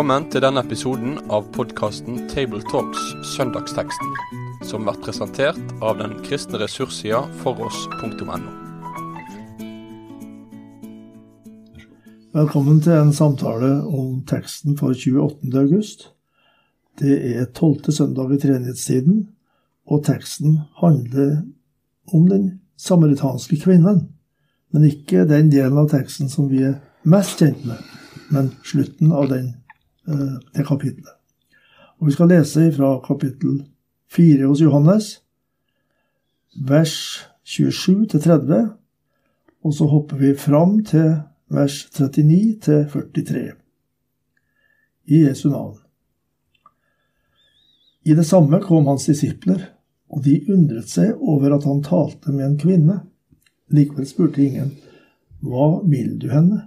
Velkommen til denne episoden av podkasten Tabletalks Søndagsteksten, som blir presentert av den kristne ressurssida foross.no. Velkommen til en samtale om teksten for 28. august. Det er tolvte søndag i treenighetstiden, og teksten handler om den samaritanske kvinnen, men ikke den delen av teksten som vi er mest kjent med men slutten av den, det kapitlet. Og Vi skal lese fra kapittel 4 hos Johannes, vers 27-30, og så hopper vi fram til vers 39-43. I Jesu navn. I det samme kom hans disipler, og de undret seg over at han talte med en kvinne. Likevel spurte ingen, Hva vil du henne?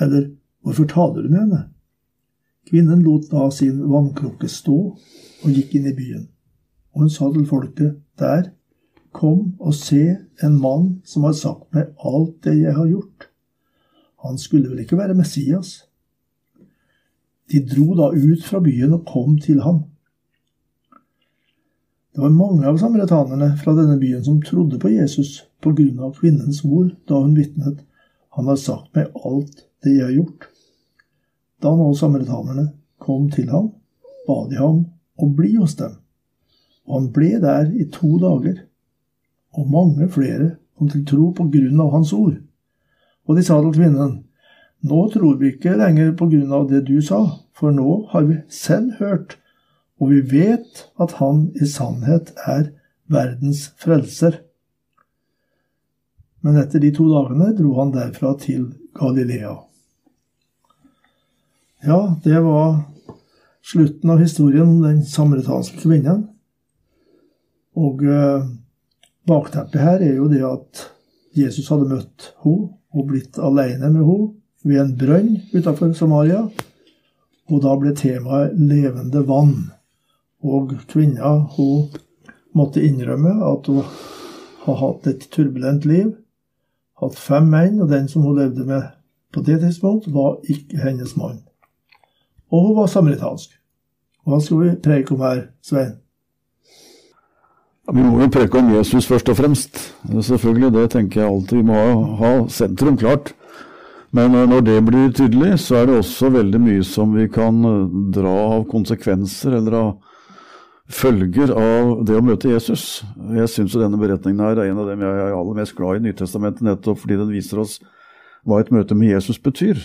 Eller Hvorfor taler du med henne? Kvinnen lot da sin vannkrukke stå og gikk inn i byen. Og hun sa til folket der, Kom og se en mann som har sagt meg alt det jeg har gjort. Han skulle vel ikke være Messias? De dro da ut fra byen og kom til ham. Det var mange av samaritanerne fra denne byen som trodde på Jesus på grunn av kvinnens ord da hun vitnet. Han har sagt meg alt det jeg har gjort. Da nå samaritanerne kom til ham, ba de ham å bli hos dem. Og han ble der i to dager. Og mange flere kom til tro på grunn av hans ord. Og de sa til kvinnen, nå tror vi ikke lenger på grunn av det du sa, for nå har vi selv hørt, og vi vet at han i sannhet er verdens frelser. Men etter de to dagene dro han derfra til Galilea. Ja, det var slutten av historien om den samaritanske kvinnen. Og eh, bakteppet her er jo det at Jesus hadde møtt henne og blitt alene med henne ved en brønn utenfor Samaria. Og da ble temaet levende vann. Og kvinna hun måtte innrømme at hun har hatt et turbulent liv. Hatt fem menn, og den som hun levde med på det tidspunkt, var ikke hennes mann og hun var samaritansk. Hva skal vi preke om her, Svein? Vi må jo preke om Jesus først og fremst. Selvfølgelig, Det tenker jeg alltid. Vi må ha sentrum klart. Men eh, når det blir tydelig, så er det også veldig mye som vi kan eh, dra av konsekvenser eller av følger av det å møte Jesus. Jeg syns denne beretningen her er en av dem jeg er aller mest glad i Nytestamentet, nettopp fordi den viser oss hva et møte med Jesus betyr.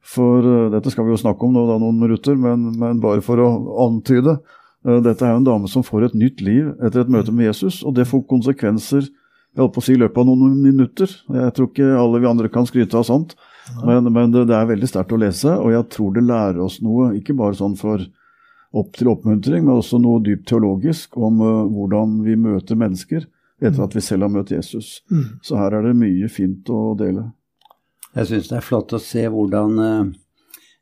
For uh, dette skal vi jo snakke om nå da noen minutter, men, men bare for å antyde. Uh, dette er jo en dame som får et nytt liv etter et møte med Jesus, og det får konsekvenser jeg holdt på å si i løpet av noen minutter. Jeg tror ikke alle vi andre kan skryte av sånt, men, men det, det, er veldig sterkt å lese, og jeg tror det lærer oss noe, ikke bare sånn for opp til oppmuntring, men også noe dypt teologisk om uh, hvordan vi møter mennesker etter at vi selv har møtt Jesus. Mm. Så her er det mye fint å dele. Jeg syns det er flott å se hvordan uh,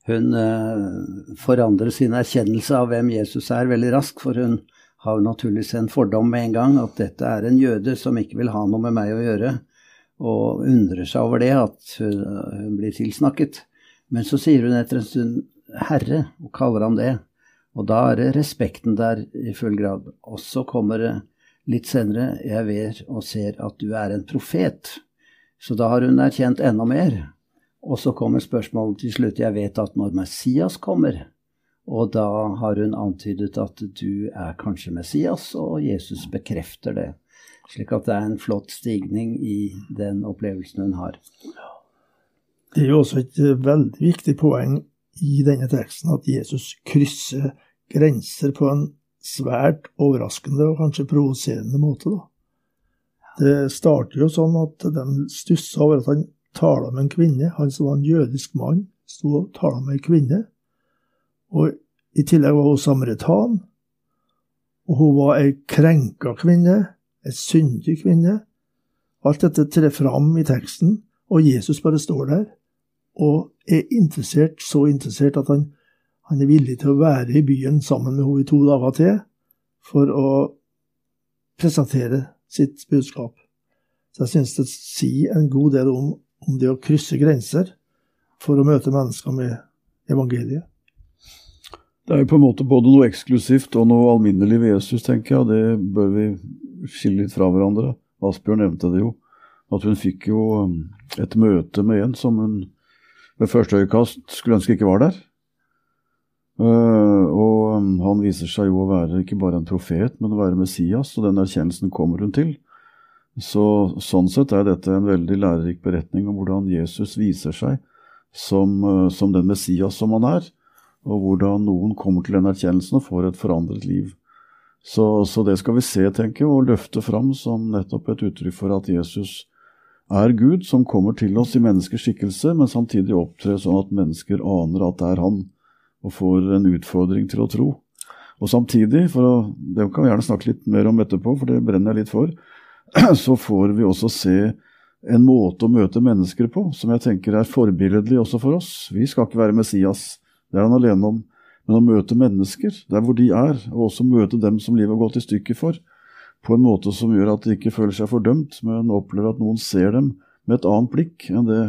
hun uh, forandrer sin erkjennelse av hvem Jesus er, veldig raskt. For hun har naturligvis en fordom med en gang, at dette er en jøde som ikke vil ha noe med meg å gjøre. Og undrer seg over det, at hun blir tilsnakket. Men så sier hun etter en stund 'Herre', og kaller han det. Og da er respekten der i full grad. Og så kommer det litt senere 'Jeg ver og ser at du er en profet'. Så da har hun erkjent enda mer. Og så kommer spørsmålet til slutt. Jeg vet at når Messias kommer, og da har hun antydet at du er kanskje Messias, og Jesus bekrefter det. Slik at det er en flott stigning i den opplevelsen hun har. Det er jo også et eh, veldig viktig poeng i denne teksten at Jesus krysser grenser på en svært overraskende og kanskje provoserende måte. da. Det starter jo sånn at de stussa over at han tala med en kvinne. Han som var en jødisk mann, sto og tala med en kvinne. Og i tillegg var hun samaritan. Og hun var ei krenka kvinne, ei syndig kvinne. Alt dette trer fram i teksten, og Jesus bare står der og er interessert, så interessert at han, han er villig til å være i byen sammen med henne i to dager til for å presentere sitt budskap. Så jeg synes det sier en god del om, om, det å krysse grenser for å møte mennesker med evangeliet. Det er jo på en måte både noe eksklusivt og noe alminnelig ved Jesus, tenker jeg. Det bør vi skille litt fra hverandre. Asbjørn nevnte det jo. At hun fikk jo um, et møte med en som hun ved første øyekast skulle ønske ikke var der. Uh, og um, han viser seg jo å være ikke bare en profet, men å være Messias, og den erkjennelsen kommer hun til. Så Sånn sett er dette en veldig lærerik beretning om hvordan Jesus viser seg som, uh, som den Messias som han er og hvordan noen kommer til den erkjennelsen og får et forandret liv. Så, så, det skal vi se, tenker jeg, og løfte fram som nettopp et uttrykk for at Jesus er Gud som kommer til oss i menneskers skikkelse, men samtidig opptrer sånn at mennesker aner at det er Han, og får en utfordring til å tro. Og samtidig, for å, det kan vi gjerne snakke litt mer om etterpå, for det brenner jeg litt for, så får vi også se en måte å møte mennesker på som jeg tenker er forbilledlig også for oss. Vi skal ikke være Messias. Det er han alene om. Men å møte mennesker der hvor de er, og også møte dem som livet har gått i stykker for, på en måte som gjør at de ikke føler seg fordømt, men opplever at noen ser dem med et annet blikk enn det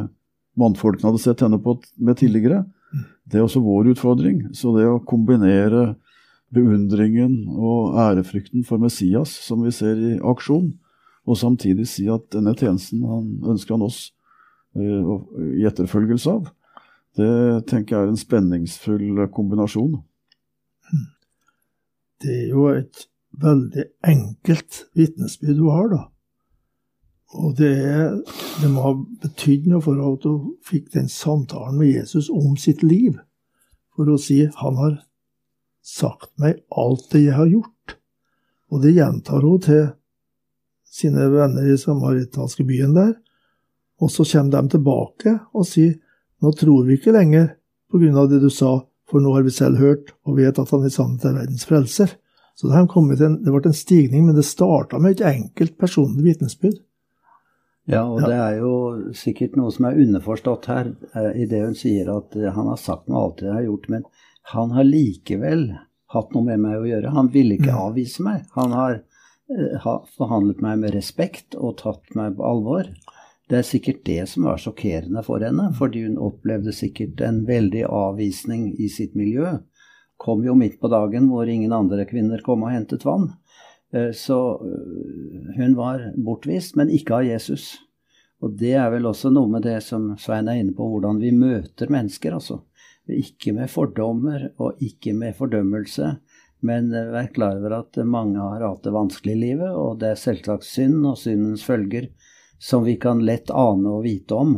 mannfolkene hadde sett henne på med tidligere, det er også vår utfordring. Så det å kombinere beundringen og ærefrykten for Messias, som vi ser i aksjon, og samtidig si at denne tjenesten han ønsker han oss uh, i etterfølgelse av, det tenker jeg er en spenningsfull kombinasjon. Det er jo et veldig enkelt vitnesbyrd du har, da. Og det, det må ha betydd noe for at hun fikk den samtalen med Jesus om sitt liv. For å si 'Han har sagt meg alt det jeg har gjort'. Og det gjentar hun til sine venner i samaritanske byen der. Og så kommer de tilbake og sier nå tror vi ikke lenger på grunn av det du sa, for nå har vi selv hørt og vet at han i sannhet er verdens frelser. Så det, en, det ble en stigning, men det starta med et enkelt personlig vitnesbyrd. Ja, og det er jo sikkert noe som er underforstått her eh, i det hun sier at eh, han har sagt noe alt det jeg har gjort, men han har likevel hatt noe med meg å gjøre. Han ville ikke mm. avvise meg. Han har eh, forhandlet meg med respekt og tatt meg på alvor. Det er sikkert det som var sjokkerende for henne, fordi hun opplevde sikkert en veldig avvisning i sitt miljø. Kom jo midt på dagen hvor ingen andre kvinner kom og hentet vann. Eh, så eh, hun var bortvist, men ikke av Jesus. Og det er vel også noe med det som Svein er inne på, hvordan vi møter mennesker, altså. Ikke med fordommer og ikke med fordømmelse, men eh, vær klar over at mange har hatt det vanskelig i livet, og det er selvsagt synd og syndens følger som vi kan lett ane og vite om.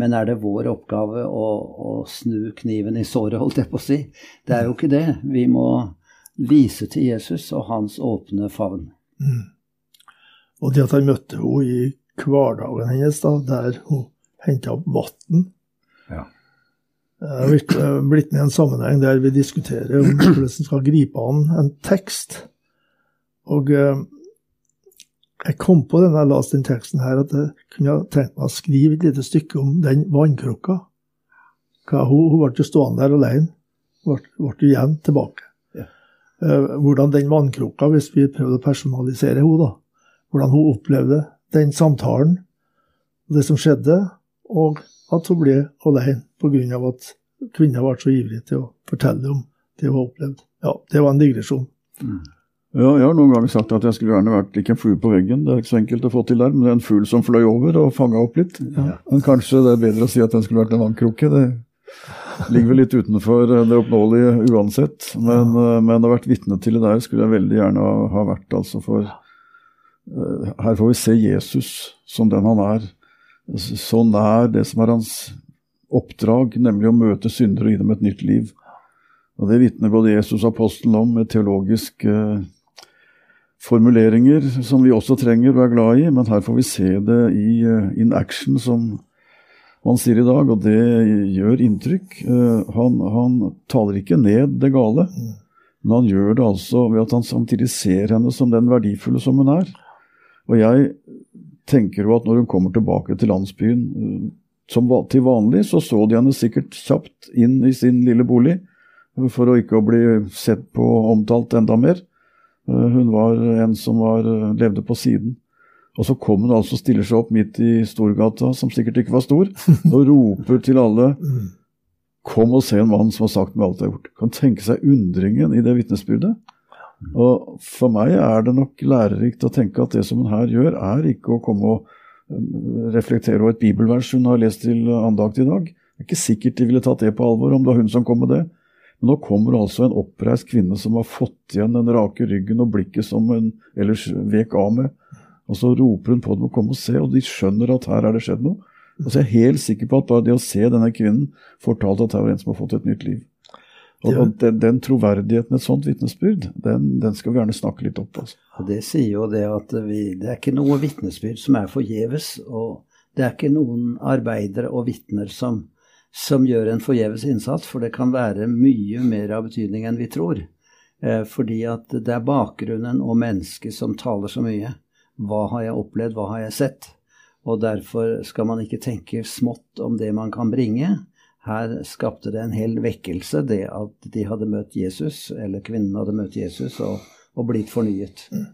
Men er det vår oppgave å, å snu kniven i såret, holdt jeg på å si? Det er jo ikke det. Vi må vise til Jesus og hans åpne favn. Mm. Og det at han møtte henne i hverdagen hennes, da, der hun henta opp vann ja. Jeg har blitt, med i en sammenheng der vi diskuterer om hvordan en skal gripe an en tekst. Og eh, jeg kom på den jeg leste den teksten her, at jeg kunne tenkt meg å skrive et lite stykke om den vannkrukka. Hun, hun ble jo stående der alene. Hun Ble, ble igjen tilbake. Uh, hvordan den vannkrukka, hvis vi prøvde å personalisere henne, da, hvordan hun opplevde den samtalen, det som skjedde, og at hun ble alene pga. at kvinner ble så ivrige til å fortelle om det hun opplevde. Ja, det var en digresjon. Mm. Ja, jeg har noen ganger sagt at jeg skulle gjerne vært ikke en flue på veggen. Det er ikke så enkelt å få til der, men det er en fugl som fløy over og fanga opp litt. Ja. Men kanskje det er bedre å si at den skulle vært en vannkrukke. Det ligger vel litt utenfor det oppnåelige uansett. Men, ja. men å ha vært vitne til det der skulle jeg veldig gjerne ha vært, altså. For uh, her får vi se Jesus som den han er. Så nær det som er hans oppdrag, nemlig å møte syndere og gi dem et nytt liv. Og Det vitner både Jesus og apostelen om med teologiske uh, formuleringer som vi også trenger å være glad i, men her får vi se det i in action, som han sier i dag, og det gjør inntrykk. Uh, han, han, taler ikke ned det gale, men han gjør det altså ved at han samtidig ser henne som den verdifulle som hun er. Og jeg tenker jo at når hun kommer tilbake til landsbyen uh, som til vanlig, så så de henne sikkert kjapt inn i sin lille bolig, for å ikke bli sett på og omtalt enda mer. Eh, hun var en som var, eh, levde på siden. Og så kommer hun altså og stiller seg opp midt i Storgata, som sikkert ikke var stor, og roper til alle Kom og se en mann som har sagt meg alt jeg har gjort. Kan tenke seg undringen i det vitnesbyrdet. Og For meg er det nok lærerikt å tenke at det som hun her gjør, er ikke å komme og eh, reflektere over et bibelvers hun har lest til andakt i dag. Det er ikke sikkert de ville tatt det på alvor om det var hun som kom med det. Men nå kommer altså en oppreist kvinne som har fått igjen den rake ryggen og blikket som hun ellers vek av med. Og så roper hun på dem å komme og se, og de skjønner at her er det skjedd noe. Og så er jeg helt sikker på at bare det å se denne kvinnen fortalte at det var en som har fått et nytt liv. Og, og den, den, troverdigheten, et sånt vitnesbyrd, den, den, skal vi gjerne snakke litt opp. Altså. Og Det sier jo det at vi, det er ikke noe vitnesbyrd som er forgjeves. Og det er ikke noen arbeidere og vitner som, som gjør en forgjeves innsats, for det kan være mye mer av betydning enn vi tror. Eh, fordi at det er bakgrunnen og mennesket som taler så mye. Hva har jeg opplevd, hva har jeg sett? Og derfor skal man ikke tenke smått om det man kan bringe, her skapte det en hel vekkelse, det at de hadde møtt Jesus, eller kvinnen hadde møtt Jesus, og, og blitt fornyet. Mm.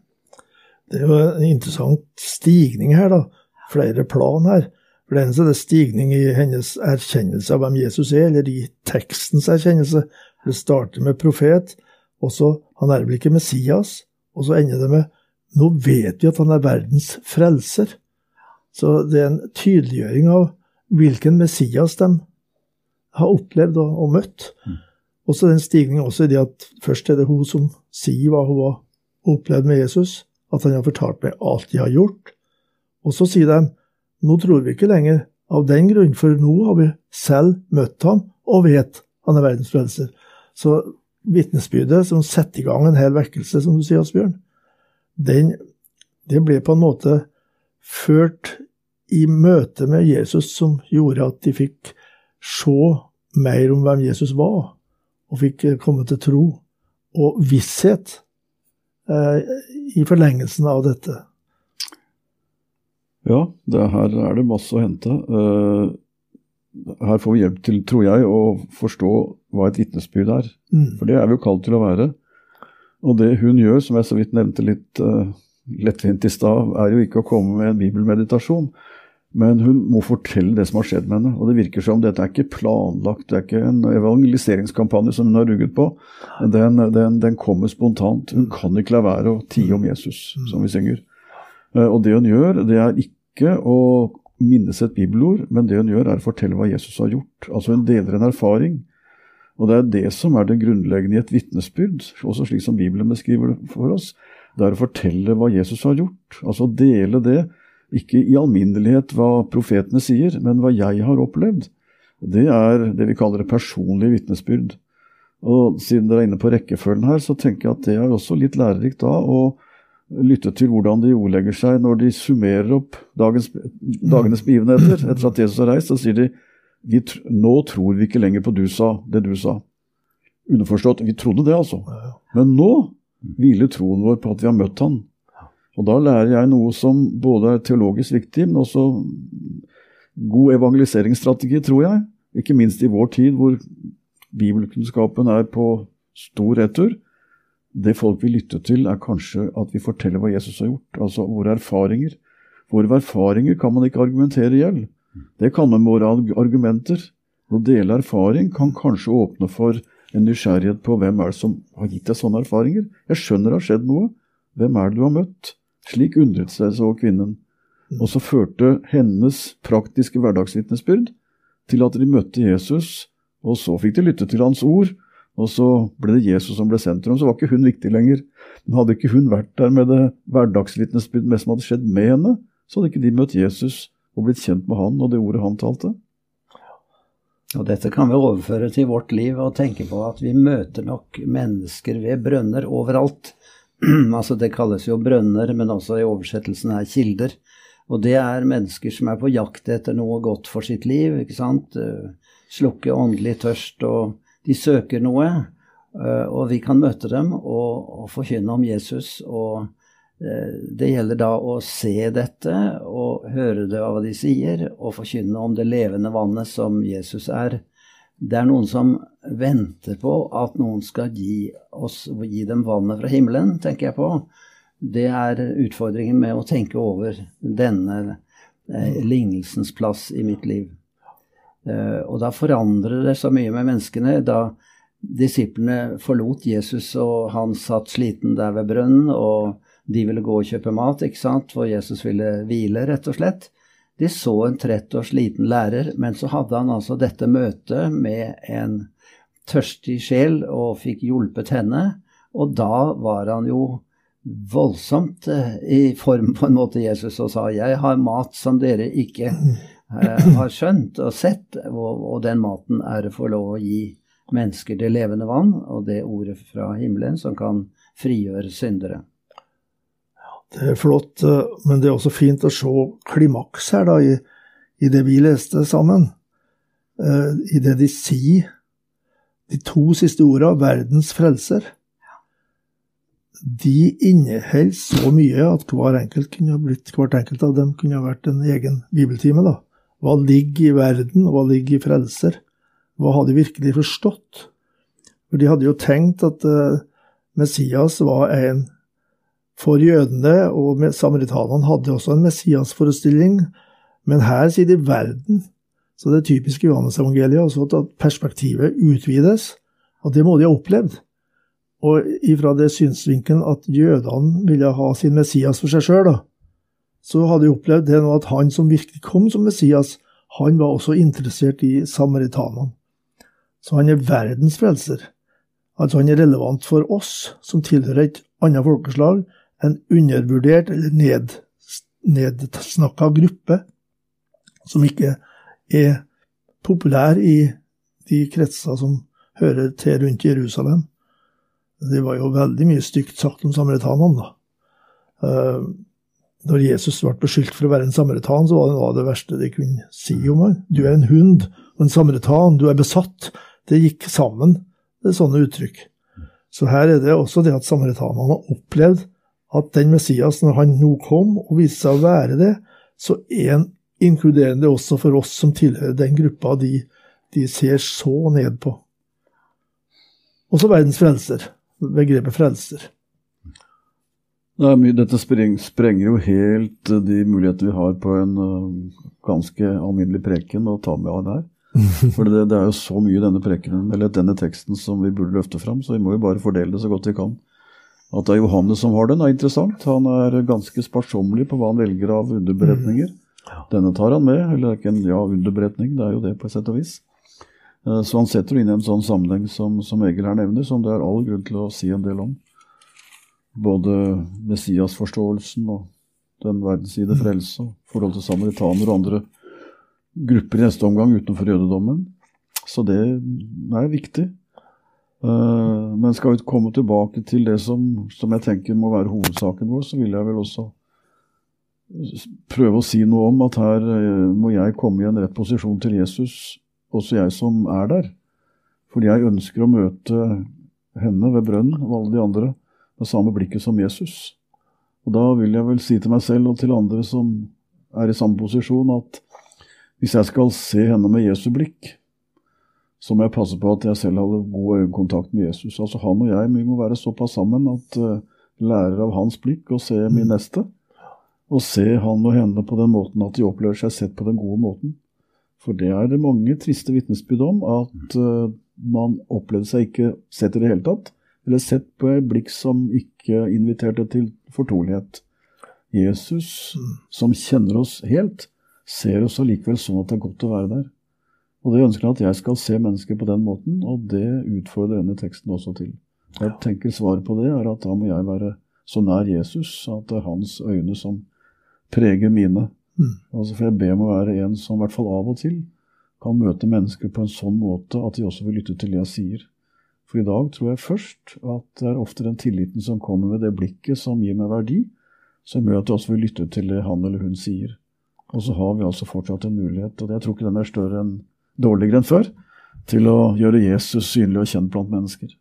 Det er jo en interessant stigning her, da. Flere plan her. For det eneste er det stigning i hennes erkjennelse av hvem Jesus er, eller i tekstens erkjennelse. Det starter med profet, og så Han er vel ikke Messias, og så ender det med Nå vet vi at han er verdens frelser. Så det er en tydeliggjøring av hvilken Messias de har opplevd og, og møtt. Mm. Og så den stigningen også i det at først er det hun som sier hva hun har opplevd med Jesus, at han har fortalt meg alt de har gjort. Og så sier de nå tror vi ikke lenger av den grunn, for nå har vi selv møtt ham og vet han er verdens frelser. Så vitnesbyrdet som setter i gang en hel vekkelse, som du sier, Asbjørn, den, det ble på en måte ført i møte med Jesus som gjorde at de fikk se mer om hvem Jesus var, og fikk komme til tro og visshet eh, i forlengelsen av dette. Ja, det, her er det masse å hente. Uh, her får vi hjelp til, tror jeg, å forstå hva et vitnesbyrd er. Mm. For det er vi jo kalt til å være. Og det hun gjør, som jeg så vidt nevnte litt uh, lettvint i stad, er jo ikke å komme med en bibelmeditasjon. Men hun må fortelle det som har skjedd med henne. Og det virker som dette er ikke planlagt, det er ikke en evangeliseringskampanje som hun har rugget på. Den, den, den kommer spontant. Hun kan ikke la være å tie om Jesus, som vi synger. Eh, og det hun gjør, det er ikke å minnes et bibelord, men det hun gjør, er å fortelle hva Jesus har gjort. Altså hun deler en erfaring. Og det er det som er det grunnleggende i et vitnesbyrd, også slik som Bibelen beskriver det for oss. Det er å fortelle hva Jesus har gjort. Altså dele det ikke i alminnelighet hva profetene sier, men hva jeg har opplevd. Det er det vi kaller det personlige vitnesbyrd. Og siden dere er inne på rekkefølgen her, så tenker jeg at det er også litt lærerikt da å lytte til hvordan de ordlegger seg når de summerer opp dagens, dagenes begivenheter. Etter at Jesus har reist, så sier de vi, nå tror vi ikke lenger på du sa, det du sa. Underforstått, vi trodde det, altså. Men nå hviler troen vår på at vi har møtt han. Og da lærer jeg noe som både er teologisk viktig, men også god evangeliseringsstrategi, tror jeg. Ikke minst i vår tid, hvor bibelkunnskapen er på stor retur. Det folk vil lytte til, er kanskje at vi forteller hva Jesus har gjort, altså våre erfaringer. Våre erfaringer kan man ikke argumentere i hjel. Det kan med våre argumenter. Å dele erfaring kan kanskje åpne for en nysgjerrighet på hvem er det som har gitt deg sånne erfaringer. Jeg skjønner det har skjedd noe. Hvem er det du har møtt? Slik undret seg så kvinnen. Og så førte hennes praktiske hverdagsvitnesbyrd til at de møtte Jesus, og så fikk de lytte til hans ord. Og så ble det Jesus som ble sentrum. Så var ikke hun viktig lenger. Men hadde ikke hun vært der med det hverdagsvitnesbyrd med som hadde skjedd med henne, så hadde ikke de møtt Jesus og blitt kjent med han og det ordet han talte. Og Dette kan vi overføre til vårt liv og tenke på at vi møter nok mennesker ved brønner overalt. altså Det kalles jo brønner, men også i oversettelsen er kilder. Og det er mennesker som er på jakt etter noe godt for sitt liv. ikke sant? Eh, slukke åndelig tørst, og de søker noe. Eh, og vi kan møte dem og, og forkynne om Jesus. Og eh, det gjelder da å se dette høre det av hva de sier, og forkynne om det levende vannet som Jesus er. Det er noen som venter på at noen skal gi, oss, gi dem vannet fra himmelen, tenker jeg på. Det er utfordringen med å tenke over denne eh, lignelsens plass i mitt liv. Eh, og da forandrer det så mye med menneskene. Da disiplene forlot Jesus, og han satt sliten der ved brønnen, og de ville gå og kjøpe mat, ikke sant, for Jesus ville hvile, rett og slett. De så en trett og sliten lærer, men så hadde han altså dette møtet med en tørstig sjel og fikk hjulpet henne. Og da var han jo voldsomt eh, i form, på en måte, Jesus, og sa 'Jeg har mat som dere ikke eh, har skjønt og sett', og, og den maten er å få lov å gi mennesker det levende vann, og det ordet fra himmelen som kan frigjøre syndere. Det er flott, eh, men det er også fint å se klimaks her, da, i, i det vi leste sammen. Uh, I det de sier, de to siste orda, 'verdens frelser'. De inneholder så mye at hver enkelt kunne blitt, hvert enkelt av dem kunne ha vært en egen bibeltime. da. Hva ligger i verden, hva ligger i frelser? Hva har de virkelig forstått? For de hadde jo tenkt at uh, Messias var en for jødene, og samaritanene hadde også en Messias-forestilling, men her sier de verden. Så det er typisk i Johannes-evangeliet også at perspektivet utvides, og det må de ha opplevd. Og ifra det synsvinkelen at jødene ville ha sin Messias for seg sjøl, så hadde de opplevd det nå at han som virkelig kom som Messias, han var også interessert i samaritanene. Så han er verdens frelser. Altså han er relevant for oss som tilhører et annet folkeslag, en undervurdert eller ned, nedsnakka gruppe som ikke er populær i de kretser som hører til rundt Jerusalem. Det var jo veldig mye stygt sagt om samaritanene, da. Uh, når Jesus ble beskyldt for å være en samaritan, så var det noe av det verste de kunne si om ham. Du er en hund og en samaritan, du er besatt. Det gikk sammen, det er sånne uttrykk. Så her er det også det at samaritanene har opplevd at den Messias, når han nå kom og viste seg å være det, så er han inkluderende også for oss som tilhører den gruppa de, de ser så ned på. Også verdens frelser. Begrepet frelser. Det mye, dette spreng, sprenger jo helt eh, de muligheter vi har på en uh, ganske alminnelig preken å ta med av der. For det, det, er jo så mye i denne prekenen, eller denne teksten som vi burde løfte fram, så vi må jo bare fordele det så godt vi kan. At det er Johannes som har den, er interessant. Han er ganske sparsommelig på hva han velger av underberetninger. Mm. Denne tar han med, eller det er ikke en ja, underberetning, det er jo det på et sett og vis. Eh, så han setter det inn i en sånn sammenheng som, som Egil her nevner, som det er all grunn til å si en del om. Både Messias-forståelsen og den verdensside mm. frelse, og forhold til samaritaner og andre grupper i neste omgang utenfor jødedommen. Så det er viktig. Eh, men skal vi komme tilbake til det som, som, jeg tenker må være hovedsaken vår, så vil jeg vel også prøve å si noe om at her eh, må jeg komme i en rett posisjon til Jesus, også jeg som er der. Fordi jeg ønsker å møte henne ved brønnen og alle de andre med samme blikket som Jesus. Og da vil jeg vel si til meg selv og til andre som er i samme posisjon, at hvis jeg skal se henne med Jesu blikk, så må jeg passe på at jeg selv hadde god øyekontakt med Jesus. Altså Han og jeg vi må være såpass sammen at uh, lærer av hans blikk og se min neste. Og se han og henne på den måten at de opplever seg sett på den gode måten. For det er det mange triste vitnesbyrd om, at uh, man opplevde seg ikke sett i det hele tatt. Eller sett på et blikk som ikke inviterte til fortrolighet. Jesus, som kjenner oss helt, ser oss allikevel sånn at det er godt å være der. Og det ønsker han at jeg skal se mennesker på den måten, og det utfordrer denne teksten også til. Jeg tenker Svaret på det er at da må jeg være så nær Jesus at det er hans øyne som preger mine. Mm. Altså For jeg ber om å være en som i hvert fall av og til kan møte mennesker på en sånn måte at de også vil lytte til det jeg sier. For i dag tror jeg først at det er ofte den tilliten som kommer med det blikket som gir meg verdi, som gjør at jeg også vil lytte til det han eller hun sier. Og så har vi altså fortsatt en mulighet, og jeg tror ikke den er større enn dårligere enn før til å gjøre Jesus synlig og kjent blant mennesker.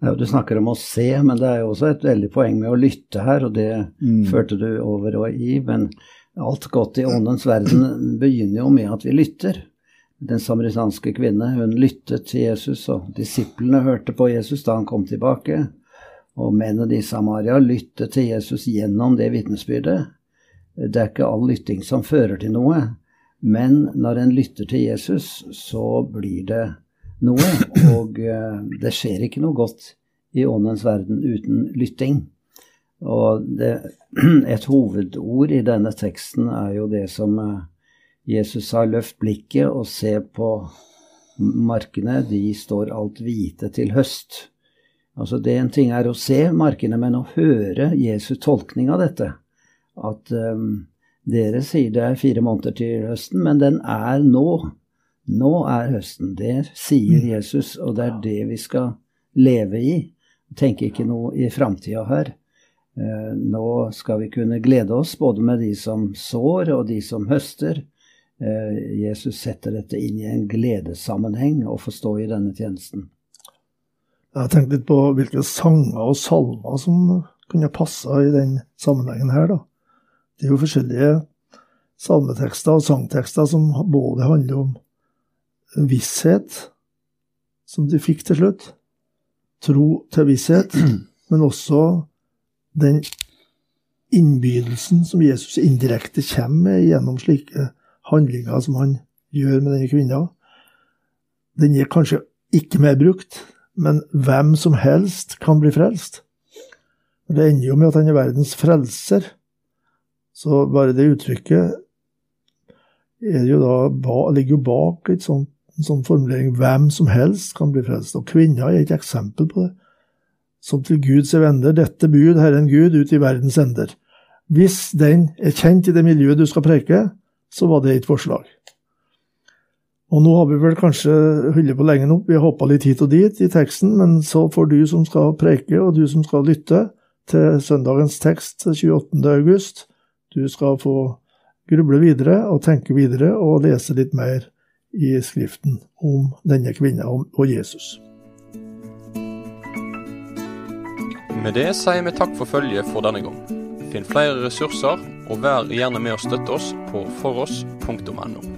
Ja, du snakker om å se, men det er jo også et veldig poeng med å lytte her, og det mm. førte du over og i. Men alt godt i åndens verden begynner jo med at vi lytter. Den samaritanske kvinne hun lyttet til Jesus, og disiplene hørte på Jesus da han kom tilbake. Og mennene i Samaria lyttet til Jesus gjennom det vitnesbyrdet. Det er ikke all lytting som fører til noe, Men når en lytter til Jesus, så blir det noe. Og eh, det skjer ikke noe godt i åndens verden uten lytting. Og det, et hovedord i denne teksten er jo det som eh, Jesus sa, løft blikket og se på markene, de står alt hvite til høst. Altså det En ting er å se markene, men å høre Jesus' tolkning av dette. At um, dere sier det er fire måneder til høsten, men den er nå. Nå er høsten. Det sier mm. Jesus, og det er det vi skal leve i. Tenke ikke noe i framtida her. Uh, nå skal vi kunne glede oss både med de som sår, og de som høster. Uh, Jesus setter dette inn i en gledessammenheng og får stå i denne tjenesten. Jeg har tenkt litt på hvilke sanger og salmer som kunne passa i den sammenhengen her, da. Det er jo forskjellige salmetekster og sangtekster som både handler om visshet, som de fikk til slutt, tro til visshet, men også den innbydelsen som Jesus indirekte kommer med gjennom slike handlinger som han gjør med denne kvinna. Den er kanskje ikke mer brukt, men hvem som helst kan bli frelst. Det ender jo med at han er verdens frelser. Så bare det uttrykket jo da, ligger jo bak et sånt, en sånn formulering 'hvem som helst kan bli frelst'. Og kvinner er et eksempel på det. Som til Gud se vender, dette bud Herren Gud ut i verdens ender. Hvis den er kjent i det miljøet du skal preke, så var det et forslag. Og nå har vi vel kanskje holdt på lenge nok, vi har hoppa litt hit og dit i teksten, men så får du som skal preke, og du som skal lytte til søndagens tekst 28. august, du skal få gruble videre og tenke videre og lese litt mer i Skriften om denne kvinna og Jesus. Med det sier vi takk for følget for denne gang. Finn flere ressurser, og vær gjerne med å støtte oss på foross.no.